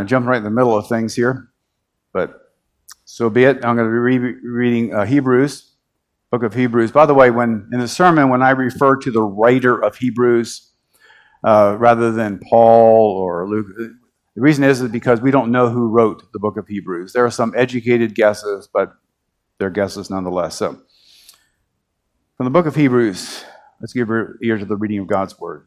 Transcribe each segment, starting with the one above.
kind of jumping right in the middle of things here, but so be it. I'm going to be re- reading uh, Hebrews, book of Hebrews. By the way, when in the sermon, when I refer to the writer of Hebrews uh, rather than Paul or Luke, the reason is, is because we don't know who wrote the book of Hebrews. There are some educated guesses, but they're guesses nonetheless. So, from the book of Hebrews, let's give ear to the reading of God's word.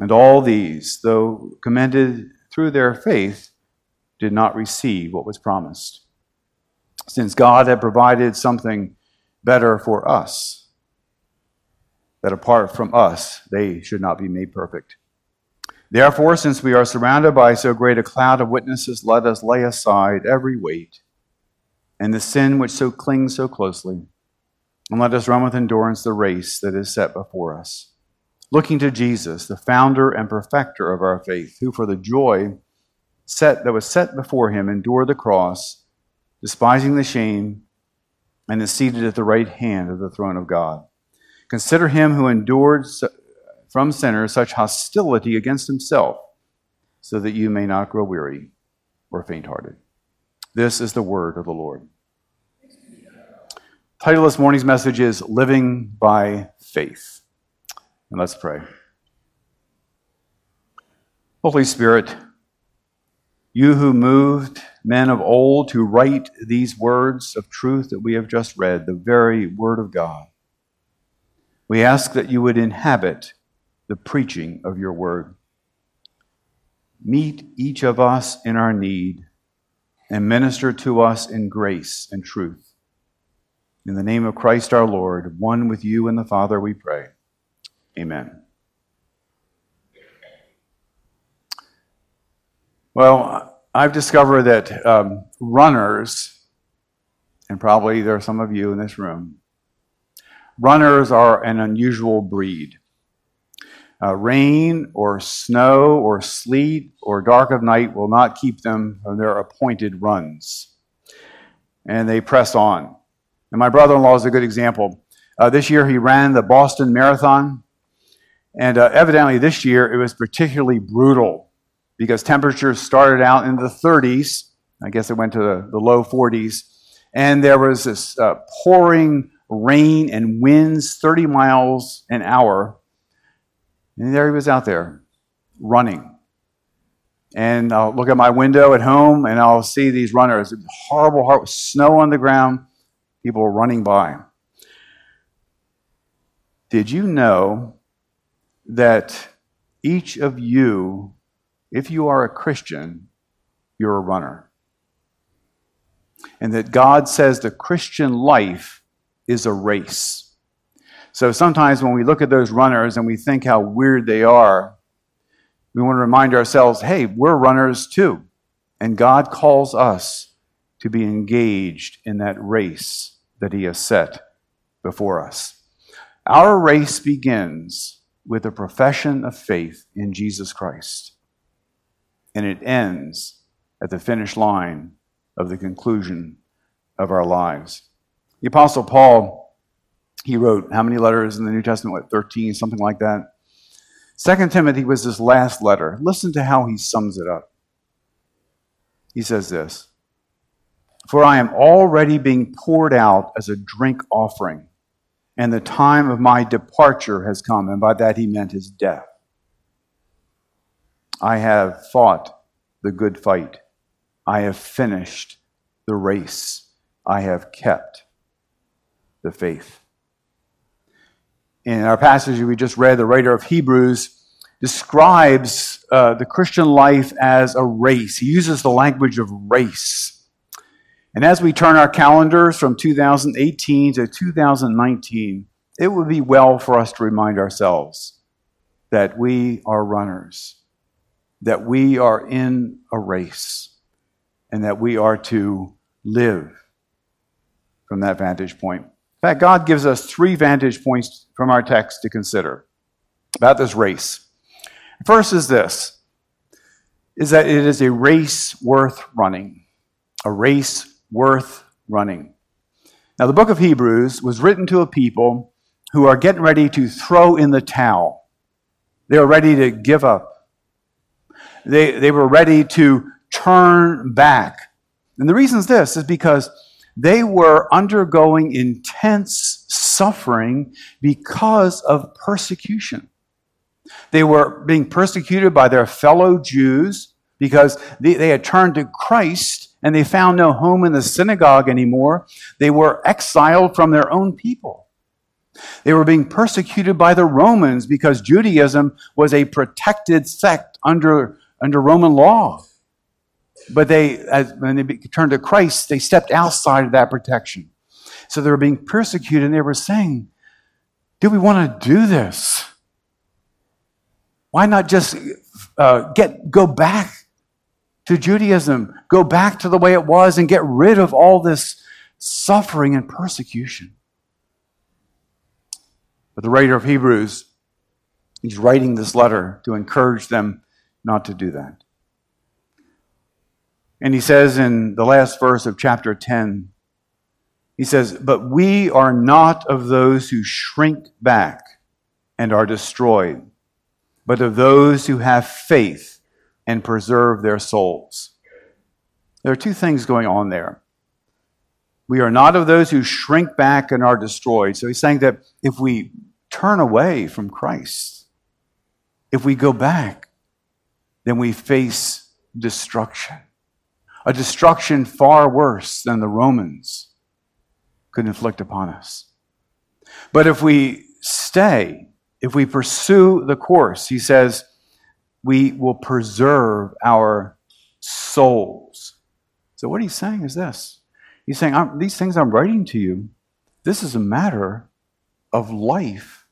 And all these, though commended through their faith, did not receive what was promised. Since God had provided something better for us, that apart from us, they should not be made perfect. Therefore, since we are surrounded by so great a cloud of witnesses, let us lay aside every weight and the sin which so clings so closely, and let us run with endurance the race that is set before us looking to Jesus, the founder and perfecter of our faith, who for the joy set that was set before him endured the cross, despising the shame, and is seated at the right hand of the throne of God. Consider him who endured from sinners such hostility against himself, so that you may not grow weary or faint hearted. This is the word of the Lord. Title this morning's message is Living by Faith. And let's pray. Holy Spirit, you who moved men of old to write these words of truth that we have just read, the very Word of God, we ask that you would inhabit the preaching of your Word. Meet each of us in our need and minister to us in grace and truth. In the name of Christ our Lord, one with you and the Father, we pray. Amen. Well, I've discovered that um, runners, and probably there are some of you in this room, runners are an unusual breed. Uh, rain or snow or sleet or dark of night will not keep them from their appointed runs. And they press on. And my brother in law is a good example. Uh, this year he ran the Boston Marathon. And uh, evidently, this year it was particularly brutal because temperatures started out in the 30s. I guess it went to the, the low 40s. And there was this uh, pouring rain and winds 30 miles an hour. And there he was out there running. And I'll look at my window at home and I'll see these runners. Horrible, horrible snow on the ground, people running by. Did you know that each of you, if you are a Christian, you're a runner. And that God says the Christian life is a race. So sometimes when we look at those runners and we think how weird they are, we want to remind ourselves hey, we're runners too. And God calls us to be engaged in that race that He has set before us. Our race begins with a profession of faith in Jesus Christ. And it ends at the finish line of the conclusion of our lives. The Apostle Paul, he wrote how many letters in the New Testament? What, 13, something like that? Second Timothy was his last letter. Listen to how he sums it up. He says this For I am already being poured out as a drink offering and the time of my departure has come. And by that he meant his death. I have fought the good fight. I have finished the race. I have kept the faith. In our passage we just read, the writer of Hebrews describes uh, the Christian life as a race. He uses the language of race. And as we turn our calendars from 2018 to 2019, it would be well for us to remind ourselves that we are runners, that we are in a race, and that we are to live from that vantage point. In fact, God gives us three vantage points from our text to consider about this race. First is this is that it is a race worth running. A race worth running. Now, the book of Hebrews was written to a people who are getting ready to throw in the towel. They are ready to give up. They, they were ready to turn back. And the reason is this is because they were undergoing intense suffering because of persecution. They were being persecuted by their fellow Jews because they, they had turned to Christ and they found no home in the synagogue anymore. They were exiled from their own people. They were being persecuted by the Romans because Judaism was a protected sect under, under Roman law. But they, as, when they turned to Christ, they stepped outside of that protection. So they were being persecuted and they were saying, Do we want to do this? Why not just uh, get, go back to Judaism, go back to the way it was, and get rid of all this suffering and persecution. But the writer of Hebrews, he's writing this letter to encourage them not to do that. And he says in the last verse of chapter 10, he says, But we are not of those who shrink back and are destroyed, but of those who have faith and preserve their souls. There are two things going on there. We are not of those who shrink back and are destroyed. So he's saying that if we turn away from Christ, if we go back, then we face destruction. A destruction far worse than the Romans could inflict upon us. But if we stay, if we pursue the course, he says, we will preserve our souls. So, what he's saying is this He's saying, These things I'm writing to you, this is a matter of life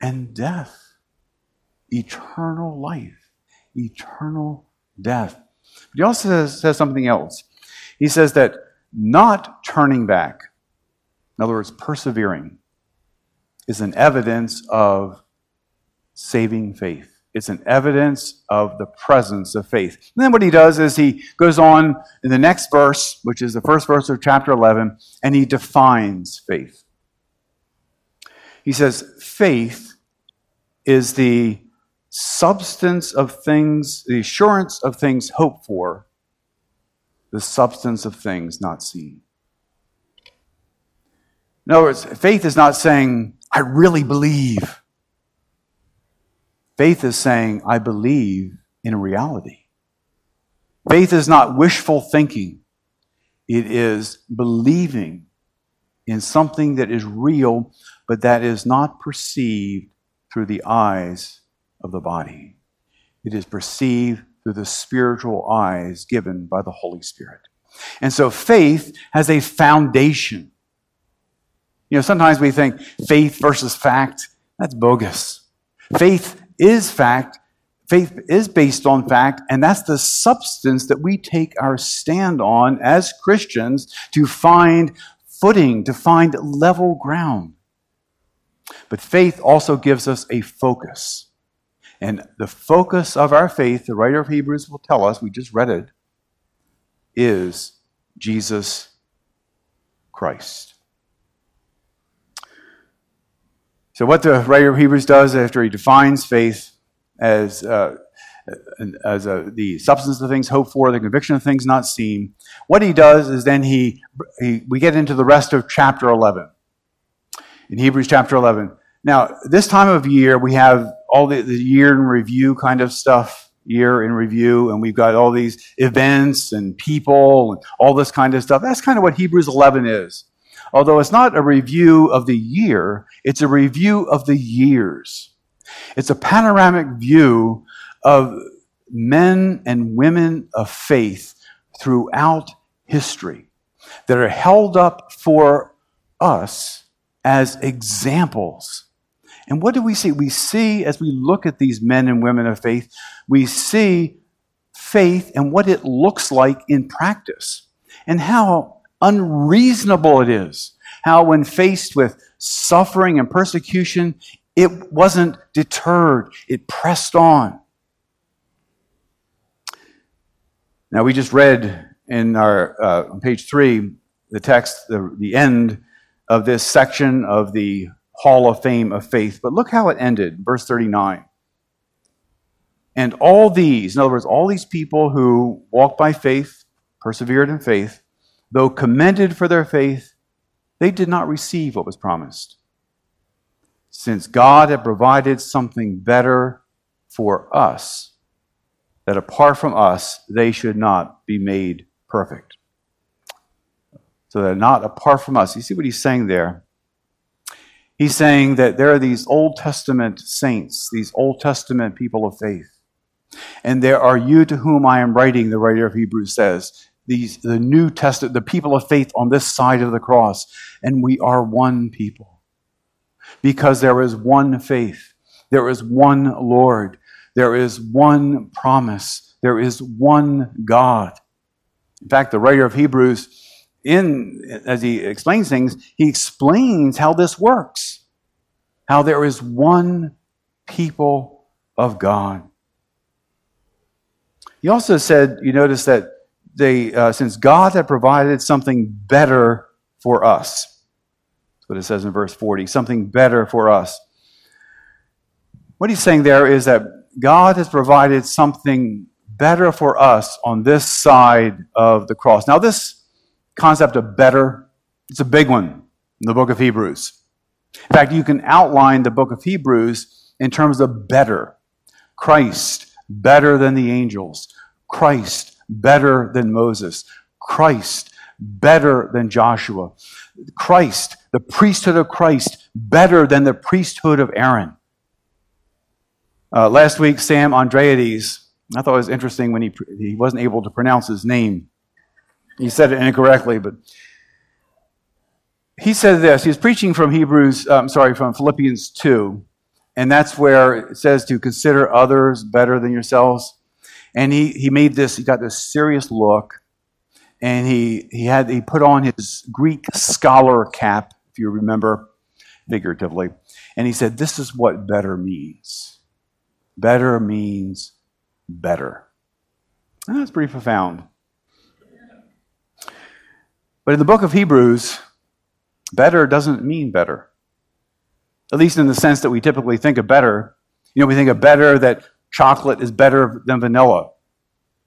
and death, eternal life, eternal death. But he also says, says something else. He says that not turning back, in other words, persevering, is an evidence of saving faith. It's an evidence of the presence of faith. And then what he does is he goes on in the next verse, which is the first verse of chapter 11, and he defines faith. He says, faith is the substance of things, the assurance of things hoped for, the substance of things not seen. In other words, faith is not saying, I really believe. Faith is saying, I believe in reality. Faith is not wishful thinking, it is believing in something that is real, but that is not perceived through the eyes of the body. It is perceived through the spiritual eyes given by the Holy Spirit. And so faith has a foundation. You know, sometimes we think faith versus fact, that's bogus. Faith is fact, faith is based on fact, and that's the substance that we take our stand on as Christians to find footing, to find level ground. But faith also gives us a focus. And the focus of our faith, the writer of Hebrews will tell us, we just read it, is Jesus Christ. So, what the writer of Hebrews does after he defines faith as, uh, as uh, the substance of things hoped for, the conviction of things not seen, what he does is then he, he we get into the rest of chapter 11. In Hebrews chapter 11. Now, this time of year, we have all the, the year in review kind of stuff, year in review, and we've got all these events and people and all this kind of stuff. That's kind of what Hebrews 11 is. Although it's not a review of the year, it's a review of the years. It's a panoramic view of men and women of faith throughout history that are held up for us as examples. And what do we see? We see, as we look at these men and women of faith, we see faith and what it looks like in practice and how unreasonable it is. How, when faced with suffering and persecution, it wasn't deterred, it pressed on. Now, we just read in our uh, on page three the text, the, the end of this section of the Hall of Fame of Faith. But look how it ended, verse 39. And all these, in other words, all these people who walked by faith, persevered in faith, though commended for their faith, they did not receive what was promised. Since God had provided something better for us, that apart from us, they should not be made perfect. So they're not apart from us. You see what he's saying there? He's saying that there are these Old Testament saints, these Old Testament people of faith. And there are you to whom I am writing, the writer of Hebrews says, these the New Testament, the people of faith on this side of the cross. And we are one people. Because there is one faith, there is one Lord, there is one promise. There is one God. In fact, the writer of Hebrews, in as he explains things, he explains how this works. How there is one people of God. He also said, you notice that they, uh, since God had provided something better for us. That's what it says in verse 40 something better for us. What he's saying there is that God has provided something better for us on this side of the cross. Now, this concept of better, it's a big one in the book of Hebrews. In fact, you can outline the book of Hebrews in terms of better. Christ, better than the angels. Christ, better than Moses. Christ, better than Joshua. Christ, the priesthood of Christ, better than the priesthood of Aaron. Uh, last week, Sam Andreades, I thought it was interesting when he, he wasn't able to pronounce his name. He said it incorrectly, but he said this. He was preaching from Hebrews, I'm sorry, from Philippians 2, and that's where it says to consider others better than yourselves. And he, he made this, he got this serious look, and he, he had he put on his Greek scholar cap, if you remember, figuratively, and he said, This is what better means. Better means better. And that's pretty profound. But in the book of Hebrews, better doesn't mean better. At least in the sense that we typically think of better. You know, we think of better that chocolate is better than vanilla,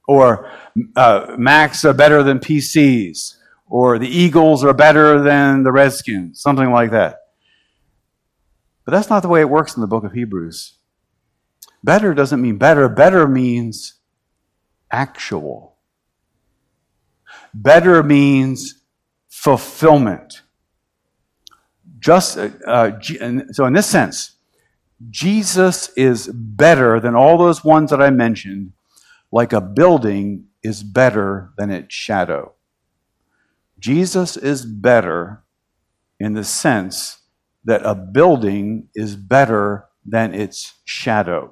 or uh, Macs are better than PCs, or the Eagles are better than the Redskins, something like that. But that's not the way it works in the book of Hebrews. Better doesn't mean better, better means actual. Better means fulfillment. Just uh, uh so, in this sense, Jesus is better than all those ones that I mentioned, like a building is better than its shadow. Jesus is better in the sense that a building is better than its shadow.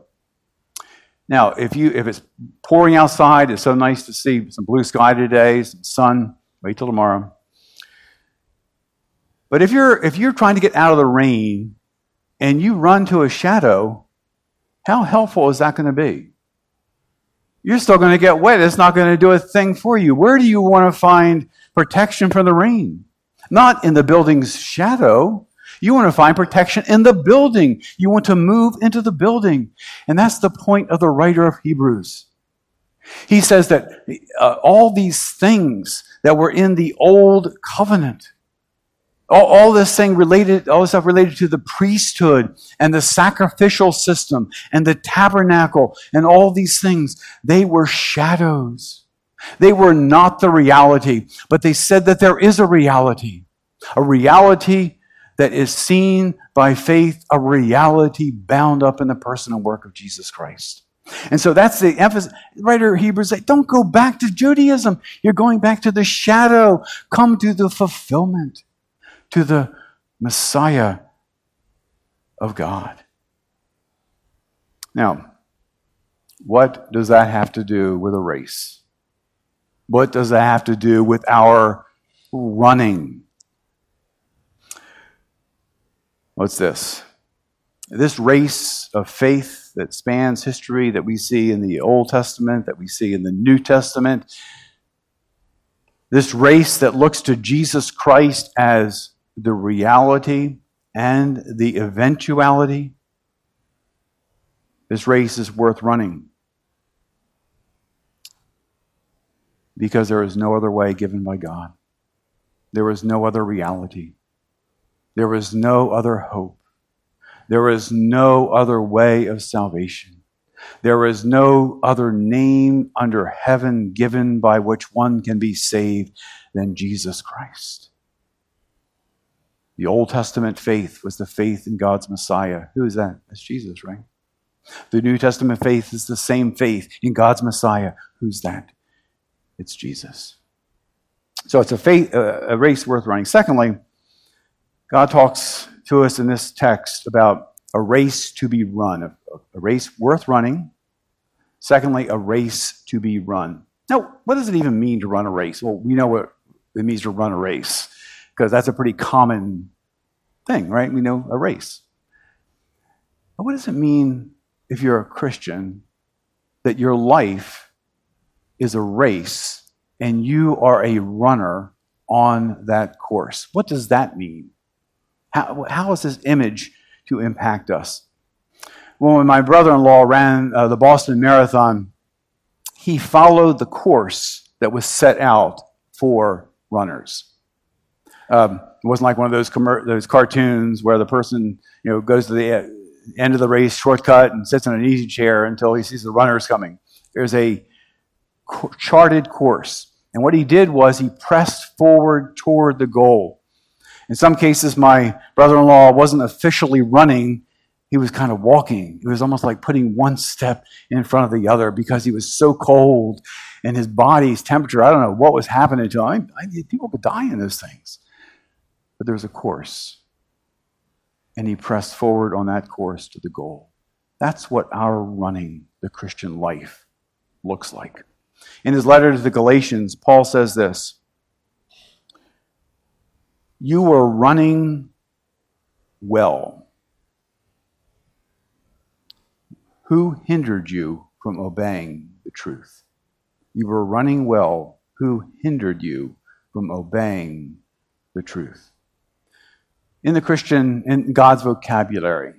Now, if you if it's pouring outside, it's so nice to see some blue sky today, some sun. Wait till tomorrow. But if you're if you're trying to get out of the rain and you run to a shadow, how helpful is that going to be? You're still going to get wet. It's not going to do a thing for you. Where do you want to find protection from the rain? Not in the building's shadow. You want to find protection in the building. You want to move into the building. And that's the point of the writer of Hebrews. He says that uh, all these things that were in the old covenant, All, all this thing related, all this stuff related to the priesthood and the sacrificial system and the tabernacle and all these things, they were shadows. They were not the reality, but they said that there is a reality, a reality that is seen by faith, a reality bound up in the person and work of Jesus Christ. And so that's the emphasis. Writer Hebrews say, don't go back to Judaism. You're going back to the shadow. Come to the fulfillment, to the Messiah of God. Now, what does that have to do with a race? What does that have to do with our running? What's this? This race of faith that spans history that we see in the Old Testament, that we see in the New Testament, this race that looks to Jesus Christ as the reality and the eventuality, this race is worth running. Because there is no other way given by God. There is no other reality. There is no other hope. There is no other way of salvation. There is no other name under heaven given by which one can be saved than Jesus Christ. The Old Testament faith was the faith in God's Messiah. Who is that? That's Jesus, right? The New Testament faith is the same faith in God's Messiah. Who's that? It's Jesus. So it's a, faith, a race worth running. Secondly, God talks to us in this text about a race to be run, a, a race worth running. Secondly, a race to be run. Now, what does it even mean to run a race? Well, we know what it means to run a race because that's a pretty common thing, right? We know a race. But what does it mean if you're a Christian that your life is a race and you are a runner on that course? What does that mean? How, how is this image to impact us? Well, when my brother in law ran uh, the Boston Marathon, he followed the course that was set out for runners. Um, it wasn't like one of those, commer- those cartoons where the person you know, goes to the end of the race, shortcut, and sits in an easy chair until he sees the runners coming. There's a charted course. And what he did was he pressed forward toward the goal. In some cases, my brother in law wasn't officially running, he was kind of walking. It was almost like putting one step in front of the other because he was so cold and his body's temperature, I don't know what was happening to him. I, I, people could die in those things. But there was a course. And he pressed forward on that course to the goal. That's what our running the Christian life looks like. In his letter to the Galatians, Paul says this you were running well. Who hindered you from obeying the truth? You were running well. Who hindered you from obeying the truth? In the Christian, in God's vocabulary,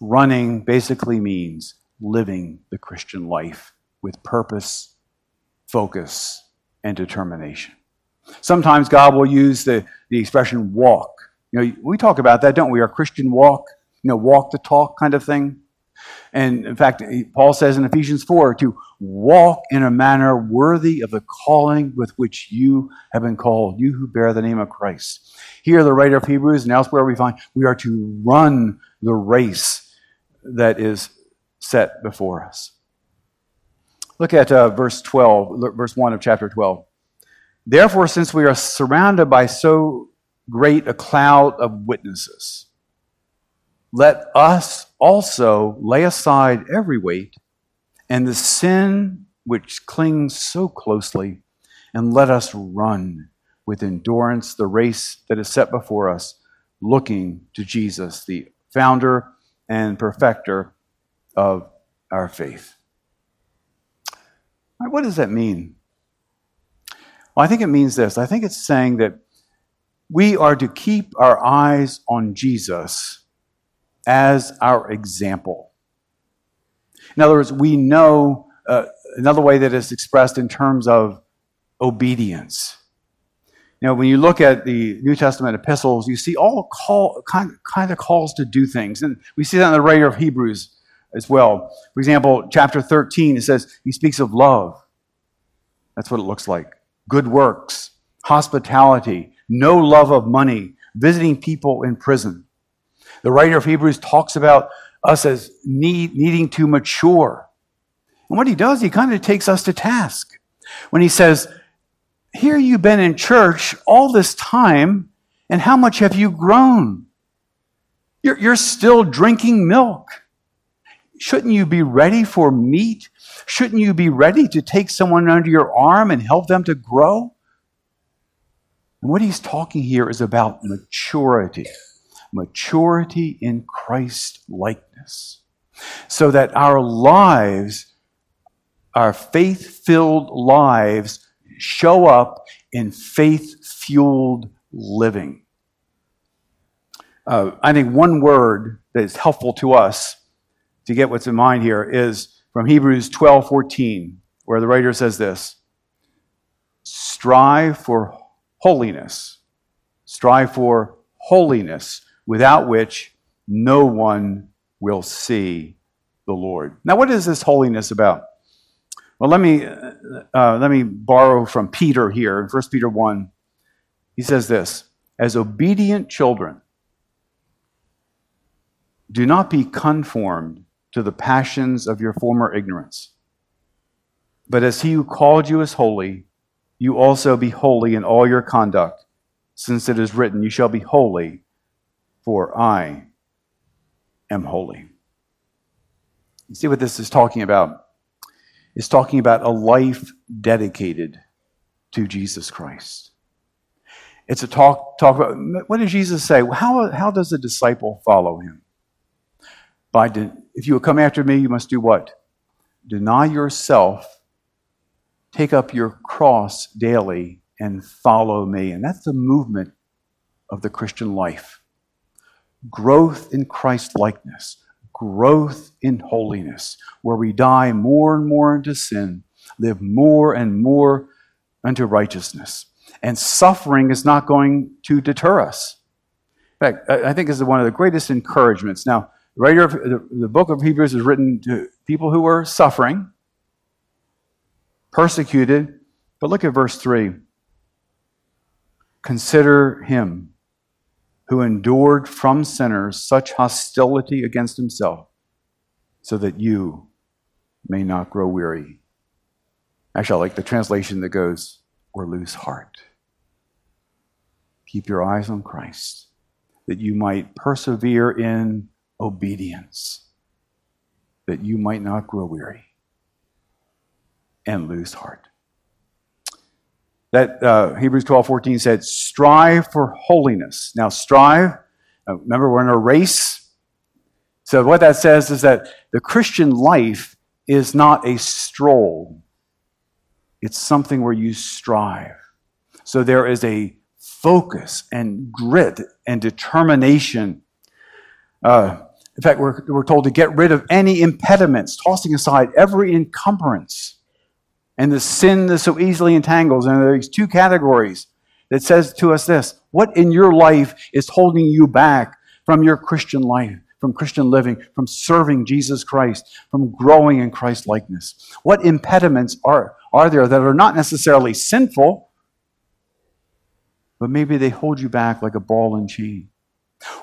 running basically means living the Christian life with purpose, focus, and determination. Sometimes God will use the, the expression walk. You know, we talk about that, don't we? Our Christian walk, you know, walk the talk kind of thing. And in fact, Paul says in Ephesians 4 to walk in a manner worthy of the calling with which you have been called, you who bear the name of Christ. Here, the writer of Hebrews and elsewhere, we find we are to run the race that is set before us. Look at uh, verse 12, verse 1 of chapter 12. Therefore, since we are surrounded by so great a cloud of witnesses, let us also lay aside every weight and the sin which clings so closely, and let us run with endurance the race that is set before us, looking to Jesus, the founder and perfecter of our faith. what does that mean? Well, I think it means this. I think it's saying that we are to keep our eyes on Jesus as our example. In other words, we know uh, another way that is expressed in terms of obedience. Know, when you look at the New Testament epistles, you see all call, kind, kind of calls to do things. And we see that in the writer of Hebrews as well. For example, chapter 13, it says he speaks of love. That's what it looks like. Good works, hospitality, no love of money, visiting people in prison. The writer of Hebrews talks about us as need, needing to mature. And what he does, he kind of takes us to task when he says, Here you've been in church all this time, and how much have you grown? You're, you're still drinking milk. Shouldn't you be ready for meat? Shouldn't you be ready to take someone under your arm and help them to grow? And what he's talking here is about maturity maturity in Christ likeness, so that our lives, our faith filled lives, show up in faith fueled living. Uh, I think one word that is helpful to us to get what's in mind here is from Hebrews 12 14, where the writer says this Strive for holiness. Strive for holiness, without which no one will see the Lord. Now, what is this holiness about? Well, let me, uh, let me borrow from Peter here in 1 Peter 1. He says this As obedient children, do not be conformed to the passions of your former ignorance. But as he who called you is holy, you also be holy in all your conduct, since it is written, You shall be holy, for I am holy. You see what this is talking about? It's talking about a life dedicated to Jesus Christ. It's a talk, talk about what did Jesus say? How, how does a disciple follow him? By de, if you will come after me, you must do what? Deny yourself, take up your cross daily, and follow me. And that's the movement of the Christian life growth in Christ likeness, growth in holiness, where we die more and more into sin, live more and more unto righteousness. And suffering is not going to deter us. In fact, I think this is one of the greatest encouragements. Now, the writer of the, book of Hebrews is written to people who were suffering, persecuted. But look at verse 3. Consider him who endured from sinners such hostility against himself, so that you may not grow weary. Actually, I like the translation that goes, or lose heart. Keep your eyes on Christ, that you might persevere in obedience, that you might not grow weary and lose heart. That uh, Hebrews 12 14 said, strive for holiness. Now, strive, uh, remember, we're in a race. So, what that says is that the Christian life is not a stroll, it's something where you strive. So, there is a focus and grit and determination uh, in fact, we're, we're told to get rid of any impediments, tossing aside every encumbrance and the sin that so easily entangles. And there are these two categories that says to us this what in your life is holding you back from your Christian life, from Christian living, from serving Jesus Christ, from growing in Christ likeness? What impediments are, are there that are not necessarily sinful, but maybe they hold you back like a ball and chain?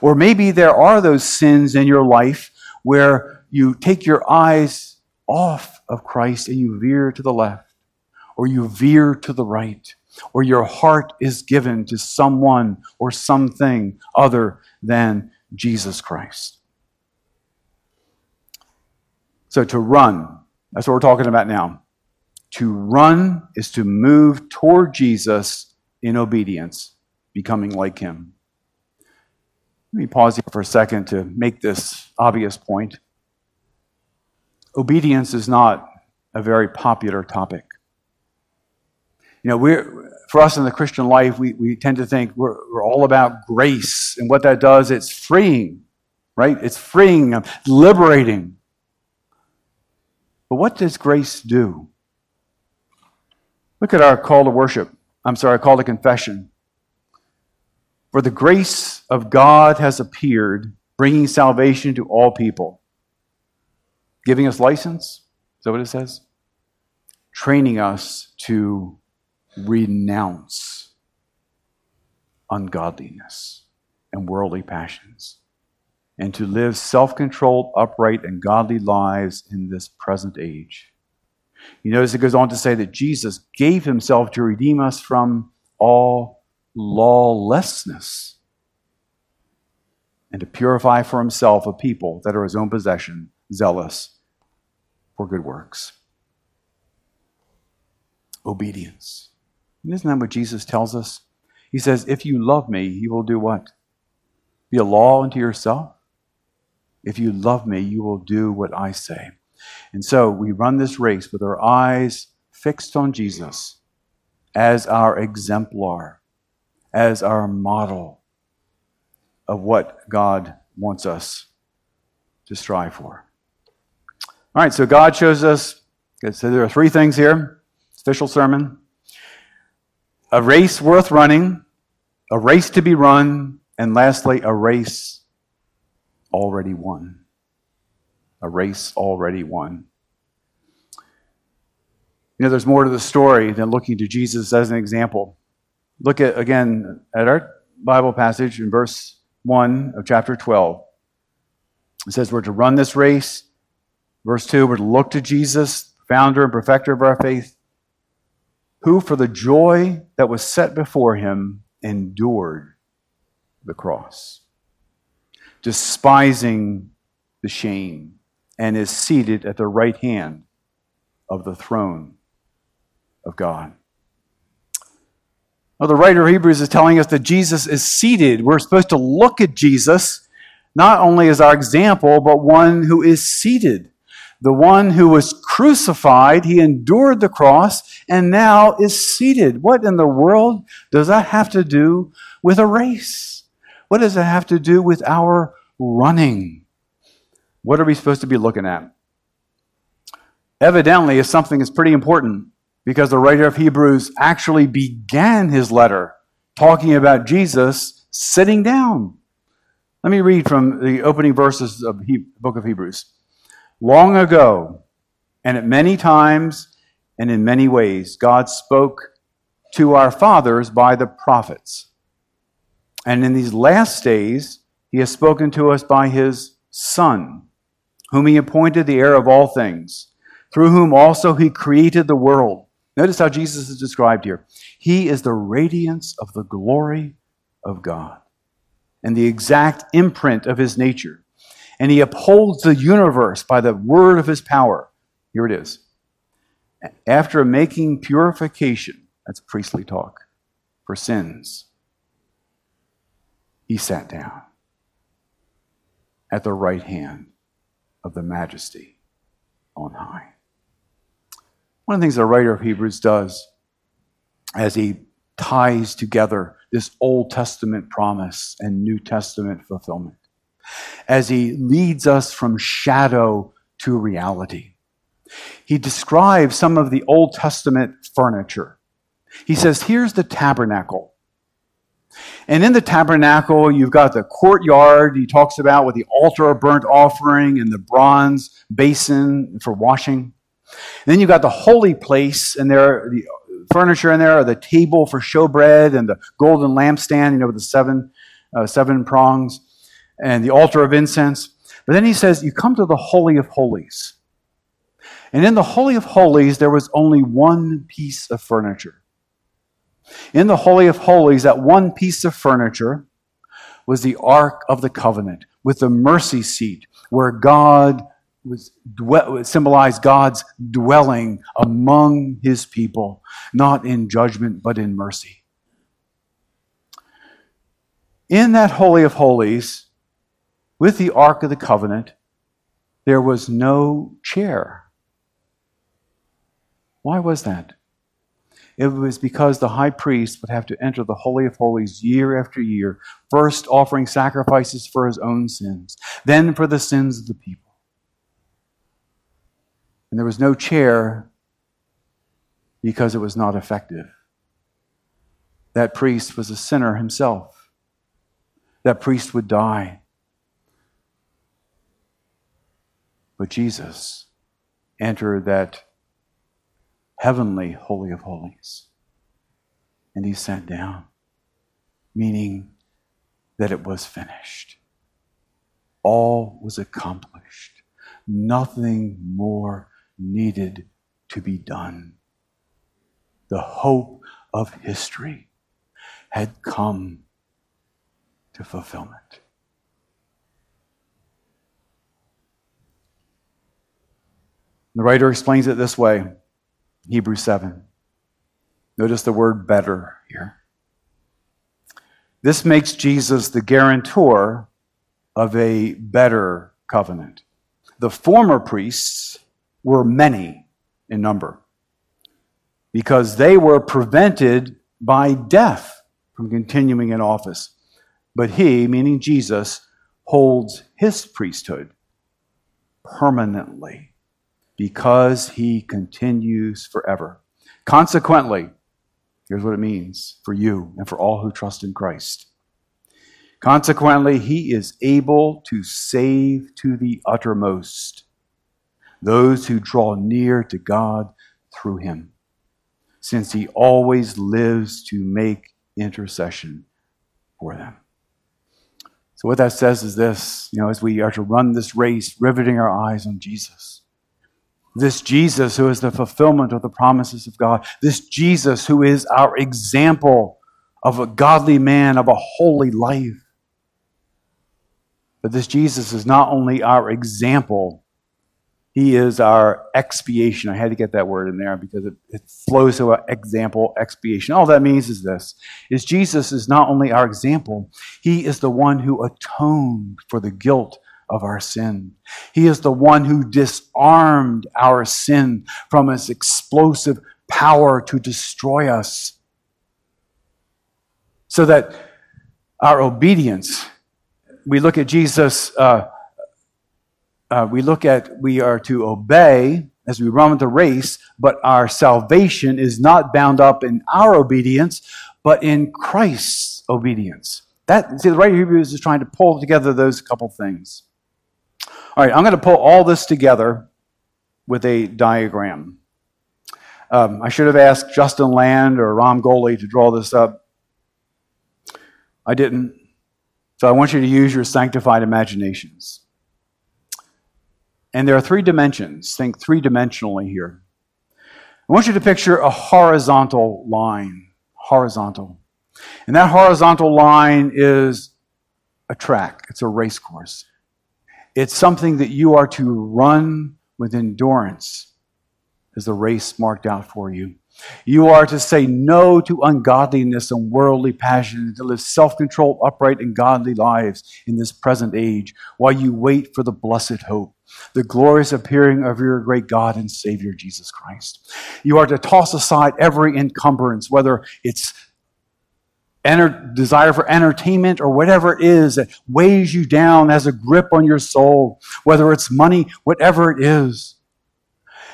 Or maybe there are those sins in your life where you take your eyes off of Christ and you veer to the left, or you veer to the right, or your heart is given to someone or something other than Jesus Christ. So to run, that's what we're talking about now. To run is to move toward Jesus in obedience, becoming like him. Let me pause here for a second to make this obvious point. Obedience is not a very popular topic. You know, we're, for us in the Christian life, we, we tend to think we're, we're all about grace. And what that does, it's freeing, right? It's freeing, liberating. But what does grace do? Look at our call to worship. I'm sorry, call to confession. For the grace of God has appeared, bringing salvation to all people, giving us license. Is that what it says? Training us to renounce ungodliness and worldly passions, and to live self controlled, upright, and godly lives in this present age. You notice it goes on to say that Jesus gave himself to redeem us from all lawlessness and to purify for himself a people that are his own possession, zealous for good works. Obedience. Isn't that what Jesus tells us? He says, If you love me, you will do what? Be a law unto yourself? If you love me, you will do what I say. And so we run this race with our eyes fixed on Jesus as our exemplar, as our model of what God wants us to strive for. All right, so God shows us, so there are three things here. Official sermon. A race worth running, a race to be run, and lastly, a race already won. A race already won. You know, there's more to the story than looking to Jesus as an example. Look at again at our Bible passage in verse 1 of chapter 12. It says we're to run this race. Verse 2, we're to look to Jesus, founder and perfecter of our faith, who for the joy that was set before him endured the cross, despising the shame, and is seated at the right hand of the throne of God. Well, the writer of Hebrews is telling us that Jesus is seated. We're supposed to look at Jesus not only as our example, but one who is seated. The one who was crucified, he endured the cross, and now is seated. What in the world does that have to do with a race? What does it have to do with our running? What are we supposed to be looking at? Evidently, it's something that's pretty important because the writer of Hebrews actually began his letter talking about Jesus sitting down. Let me read from the opening verses of the book of Hebrews. Long ago, and at many times and in many ways, God spoke to our fathers by the prophets. And in these last days, he has spoken to us by his Son, whom he appointed the heir of all things, through whom also he created the world. Notice how Jesus is described here. He is the radiance of the glory of God and the exact imprint of his nature. And he upholds the universe by the word of his power. Here it is. After making purification, that's priestly talk, for sins, he sat down at the right hand of the majesty on high. One of the things the writer of Hebrews does as he ties together this Old Testament promise and New Testament fulfillment, as he leads us from shadow to reality. He describes some of the Old Testament furniture. He says, Here's the tabernacle. And in the tabernacle, you've got the courtyard, he talks about with the altar of burnt offering and the bronze basin for washing. And then you've got the holy place, and there the furniture in there, are the table for showbread, and the golden lampstand, you know, with the seven uh, seven prongs, and the altar of incense. But then he says, you come to the holy of holies, and in the holy of holies there was only one piece of furniture. In the holy of holies, that one piece of furniture was the ark of the covenant with the mercy seat where God was symbolized God's dwelling among his people, not in judgment, but in mercy. In that Holy of Holies, with the Ark of the Covenant, there was no chair. Why was that? It was because the high priest would have to enter the Holy of Holies year after year, first offering sacrifices for his own sins, then for the sins of the people and there was no chair because it was not effective. That priest was a sinner himself. that priest would die. But Jesus entered that heavenly Holy of Holies. And he sat down, meaning that it was finished. All was accomplished. Nothing more needed to be done. The hope of history had come to fulfillment. The writer explains it this way Hebrews 7. Notice the word better here. This makes Jesus the guarantor of a better covenant. The former priests were many in number because they were prevented by death from continuing in office. But he, meaning Jesus, holds his priesthood permanently because he continues forever. Consequently, here's what it means for you and for all who trust in Christ. Consequently, he is able to save to the uttermost those who draw near to God through him, since he always lives to make intercession for them. So, what that says is this you know, as we are to run this race, riveting our eyes on Jesus this Jesus who is the fulfillment of the promises of God. This Jesus who is our example of a godly man, of a holy life. But this Jesus is not only our example, he is our expiation. I had to get that word in there because it, it flows to example, expiation. All that means is this is Jesus is not only our example, he is the one who atoned for the guilt of our sin. He is the one who disarmed our sin from its explosive power to destroy us. So that our obedience, we look at Jesus, uh, uh, we look at, we are to obey as we run the race, but our salvation is not bound up in our obedience, but in Christ's obedience. That, see, the writer of Hebrews is trying to pull together those couple things. All right, I'm going to pull all this together with a diagram. Um, I should have asked Justin Land or Ram Goley to draw this up. I didn't. So I want you to use your sanctified imaginations. And there are three dimensions. Think three dimensionally here. I want you to picture a horizontal line. Horizontal. And that horizontal line is a track, it's a race course. It's something that you are to run with endurance as the race marked out for you. You are to say no to ungodliness and worldly passion, and to live self controlled, upright, and godly lives in this present age while you wait for the blessed hope, the glorious appearing of your great God and Savior, Jesus Christ. You are to toss aside every encumbrance, whether it's enter, desire for entertainment or whatever it is that weighs you down, has a grip on your soul, whether it's money, whatever it is.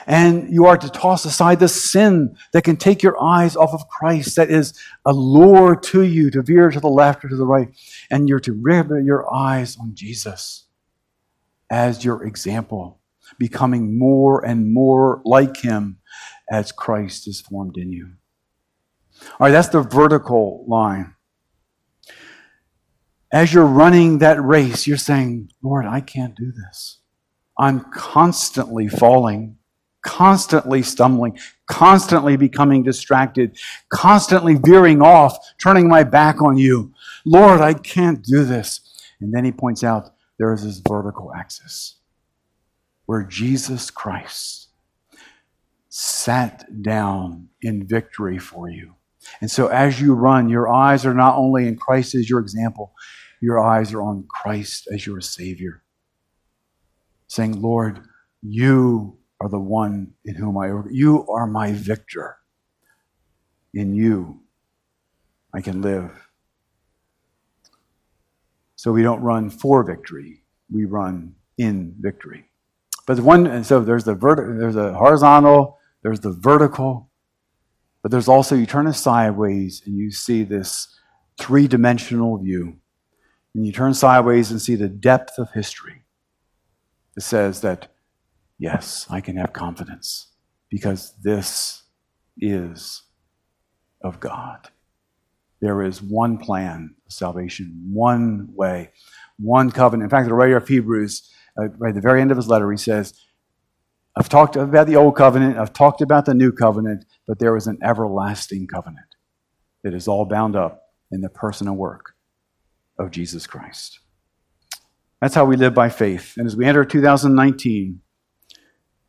And you are to toss aside the sin that can take your eyes off of Christ, that is a lure to you to veer to the left or to the right. And you're to rivet your eyes on Jesus as your example, becoming more and more like him as Christ is formed in you. All right, that's the vertical line. As you're running that race, you're saying, Lord, I can't do this. I'm constantly falling, constantly stumbling, constantly becoming distracted, constantly veering off, turning my back on you. Lord, I can't do this. And then he points out there is this vertical axis where Jesus Christ sat down in victory for you and so as you run, your eyes are not only in Christ as your example, your eyes are on Christ as your Savior. Saying, Lord, you are the one in whom I, you are my victor. In you, I can live. So we don't run for victory, we run in victory. But the one, and so there's the vertical, there's the horizontal, there's the vertical, but there's also, you turn sideways and you see this three dimensional view. and you turn sideways and see the depth of history, it says that, yes, I can have confidence because this is of God. There is one plan of salvation, one way, one covenant. In fact, the writer of Hebrews, uh, right at the very end of his letter, he says, I've talked about the old covenant, I've talked about the new covenant, but there is an everlasting covenant that is all bound up in the person and work of Jesus Christ. That's how we live by faith. And as we enter 2019,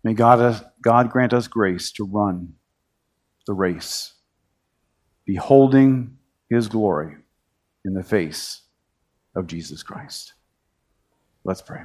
may God, uh, God grant us grace to run the race, beholding his glory in the face of Jesus Christ. Let's pray.